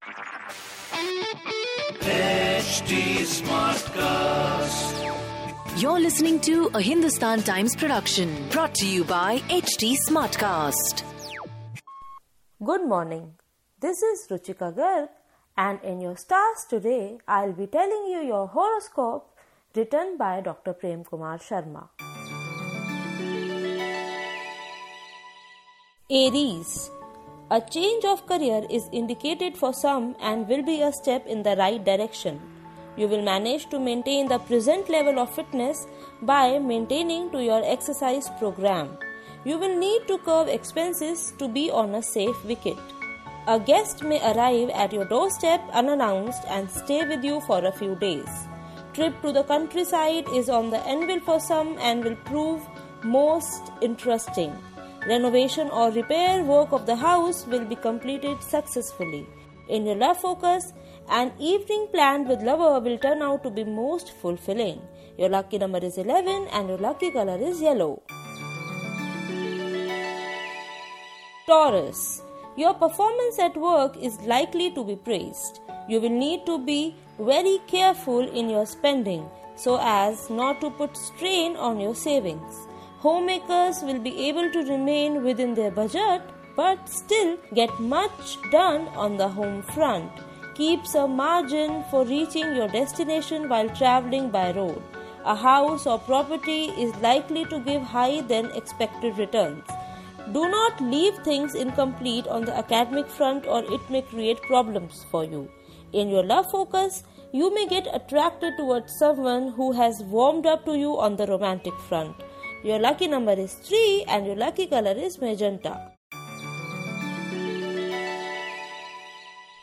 HT Smartcast. You're listening to a Hindustan Times production brought to you by HT Smartcast. Good morning. This is Ruchika Garg, and in your stars today, I'll be telling you your horoscope written by Dr. Prem Kumar Sharma. Aries. A change of career is indicated for some and will be a step in the right direction. You will manage to maintain the present level of fitness by maintaining to your exercise program. You will need to curb expenses to be on a safe wicket. A guest may arrive at your doorstep unannounced and stay with you for a few days. Trip to the countryside is on the anvil for some and will prove most interesting. Renovation or repair work of the house will be completed successfully. In your love focus, an evening planned with lover will turn out to be most fulfilling. Your lucky number is 11 and your lucky color is yellow. Taurus. Your performance at work is likely to be praised. You will need to be very careful in your spending so as not to put strain on your savings homemakers will be able to remain within their budget but still get much done on the home front. Keeps a margin for reaching your destination while traveling by road. A house or property is likely to give higher than expected returns. Do not leave things incomplete on the academic front or it may create problems for you. In your love focus, you may get attracted towards someone who has warmed up to you on the romantic front. Your lucky number is 3 and your lucky color is magenta.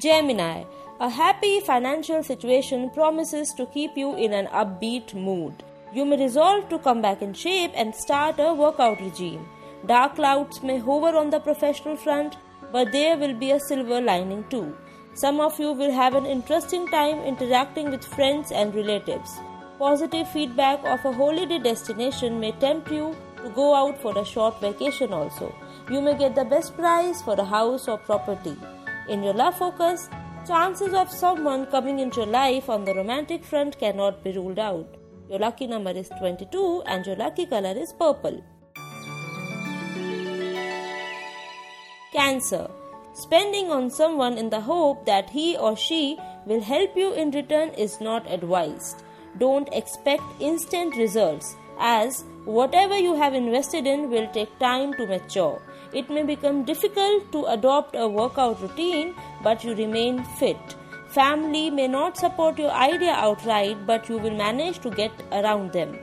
Gemini, a happy financial situation promises to keep you in an upbeat mood. You may resolve to come back in shape and start a workout regime. Dark clouds may hover on the professional front, but there will be a silver lining too. Some of you will have an interesting time interacting with friends and relatives. Positive feedback of a holiday destination may tempt you to go out for a short vacation also. You may get the best price for a house or property. In your love focus, chances of someone coming into your life on the romantic front cannot be ruled out. Your lucky number is 22 and your lucky color is purple. Cancer. Spending on someone in the hope that he or she will help you in return is not advised don't expect instant results as whatever you have invested in will take time to mature. It may become difficult to adopt a workout routine, but you remain fit. Family may not support your idea outright, but you will manage to get around them.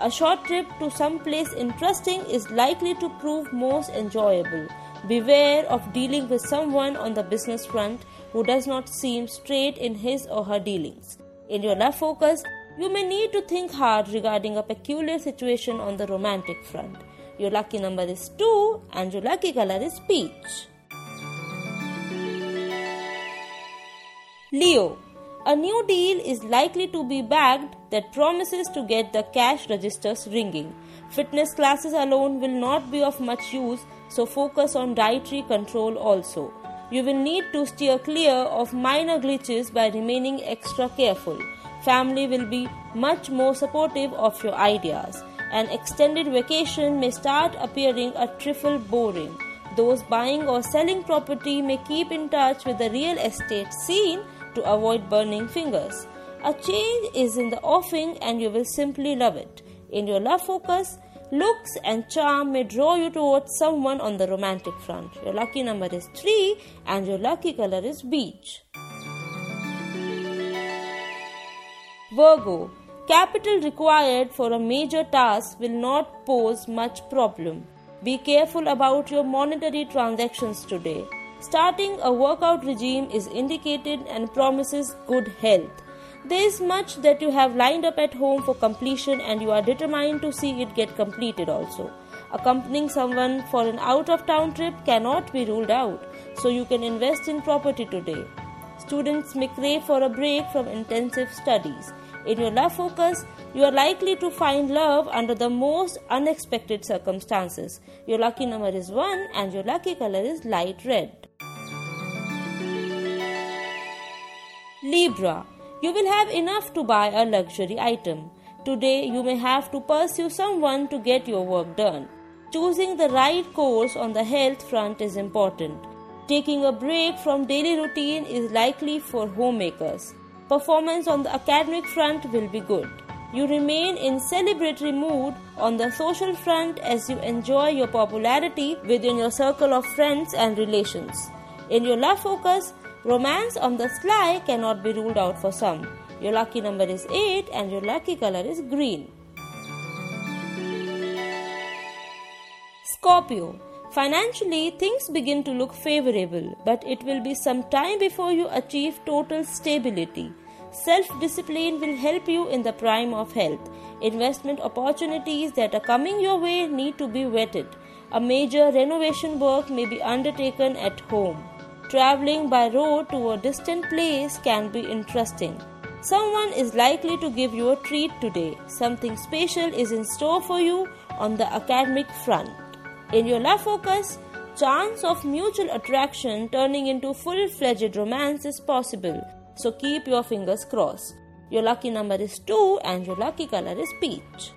A short trip to some place interesting is likely to prove most enjoyable. Beware of dealing with someone on the business front who does not seem straight in his or her dealings. In your love focus, you may need to think hard regarding a peculiar situation on the romantic front. Your lucky number is 2 and your lucky color is peach. Leo, a new deal is likely to be bagged that promises to get the cash registers ringing. Fitness classes alone will not be of much use, so focus on dietary control also. You will need to steer clear of minor glitches by remaining extra careful family will be much more supportive of your ideas. An extended vacation may start appearing a trifle boring. Those buying or selling property may keep in touch with the real estate scene to avoid burning fingers. A change is in the offing and you will simply love it. In your love focus, looks and charm may draw you towards someone on the romantic front. Your lucky number is 3 and your lucky color is beige. Virgo, capital required for a major task will not pose much problem. Be careful about your monetary transactions today. Starting a workout regime is indicated and promises good health. There is much that you have lined up at home for completion and you are determined to see it get completed also. Accompanying someone for an out of town trip cannot be ruled out, so you can invest in property today. Students may crave for a break from intensive studies. In your love focus, you are likely to find love under the most unexpected circumstances. Your lucky number is 1 and your lucky color is light red. Libra, you will have enough to buy a luxury item. Today, you may have to pursue someone to get your work done. Choosing the right course on the health front is important. Taking a break from daily routine is likely for homemakers. Performance on the academic front will be good. You remain in celebratory mood on the social front as you enjoy your popularity within your circle of friends and relations. In your love focus, romance on the sly cannot be ruled out for some. Your lucky number is 8 and your lucky color is green. Scorpio. Financially, things begin to look favorable, but it will be some time before you achieve total stability. Self discipline will help you in the prime of health. Investment opportunities that are coming your way need to be vetted. A major renovation work may be undertaken at home. Traveling by road to a distant place can be interesting. Someone is likely to give you a treat today. Something special is in store for you on the academic front. In your love focus, chance of mutual attraction turning into full-fledged romance is possible. So keep your fingers crossed. Your lucky number is 2 and your lucky color is peach.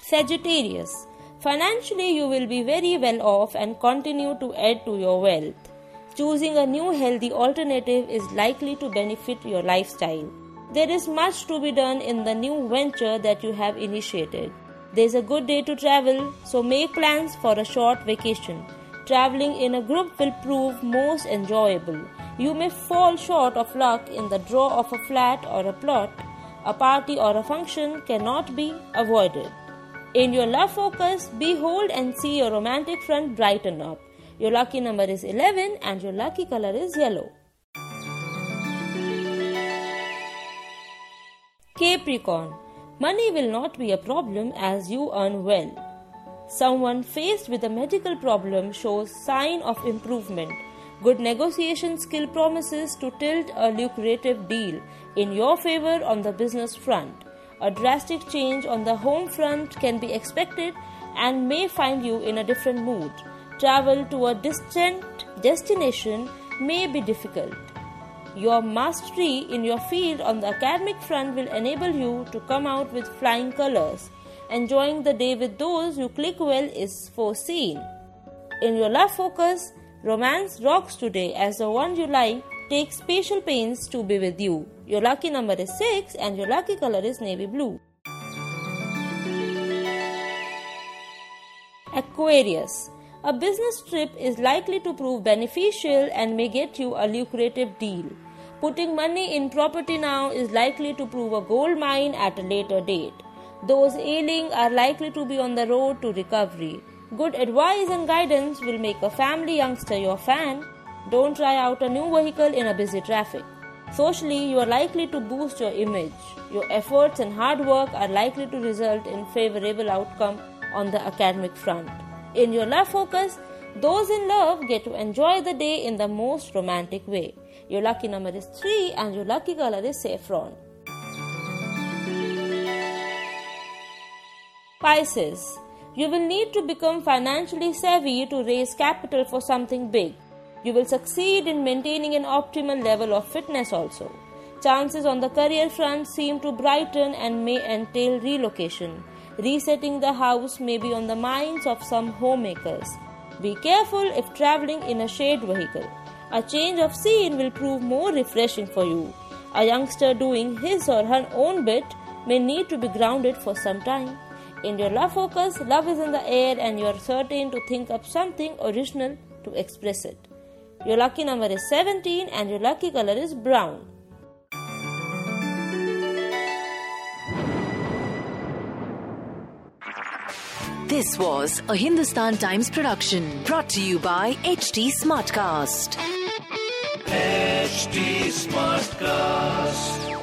Sagittarius. Financially, you will be very well off and continue to add to your wealth. Choosing a new healthy alternative is likely to benefit your lifestyle. There is much to be done in the new venture that you have initiated. There is a good day to travel, so make plans for a short vacation. Traveling in a group will prove most enjoyable. You may fall short of luck in the draw of a flat or a plot. A party or a function cannot be avoided. In your love focus, behold and see your romantic front brighten up. Your lucky number is 11 and your lucky color is yellow. Capricorn. Money will not be a problem as you earn well. Someone faced with a medical problem shows sign of improvement. Good negotiation skill promises to tilt a lucrative deal in your favor on the business front. A drastic change on the home front can be expected and may find you in a different mood. Travel to a distant destination may be difficult. Your mastery in your field on the academic front will enable you to come out with flying colors. Enjoying the day with those you click well is foreseen. In your love focus, romance rocks today as the one you like takes special pains to be with you. Your lucky number is 6 and your lucky color is navy blue. Aquarius. A business trip is likely to prove beneficial and may get you a lucrative deal. Putting money in property now is likely to prove a gold mine at a later date. Those ailing are likely to be on the road to recovery. Good advice and guidance will make a family youngster your fan. Don't try out a new vehicle in a busy traffic. Socially, you are likely to boost your image. Your efforts and hard work are likely to result in favorable outcome on the academic front. In your love focus, those in love get to enjoy the day in the most romantic way. Your lucky number is 3 and your lucky color is saffron. Pisces. You will need to become financially savvy to raise capital for something big. You will succeed in maintaining an optimal level of fitness also. Chances on the career front seem to brighten and may entail relocation. Resetting the house may be on the minds of some homemakers. Be careful if traveling in a shared vehicle. A change of scene will prove more refreshing for you. A youngster doing his or her own bit may need to be grounded for some time. In your love focus, love is in the air and you are certain to think up something original to express it. Your lucky number is 17 and your lucky color is brown. This was a Hindustan Times production brought to you by HT Smartcast. HT Smartcast.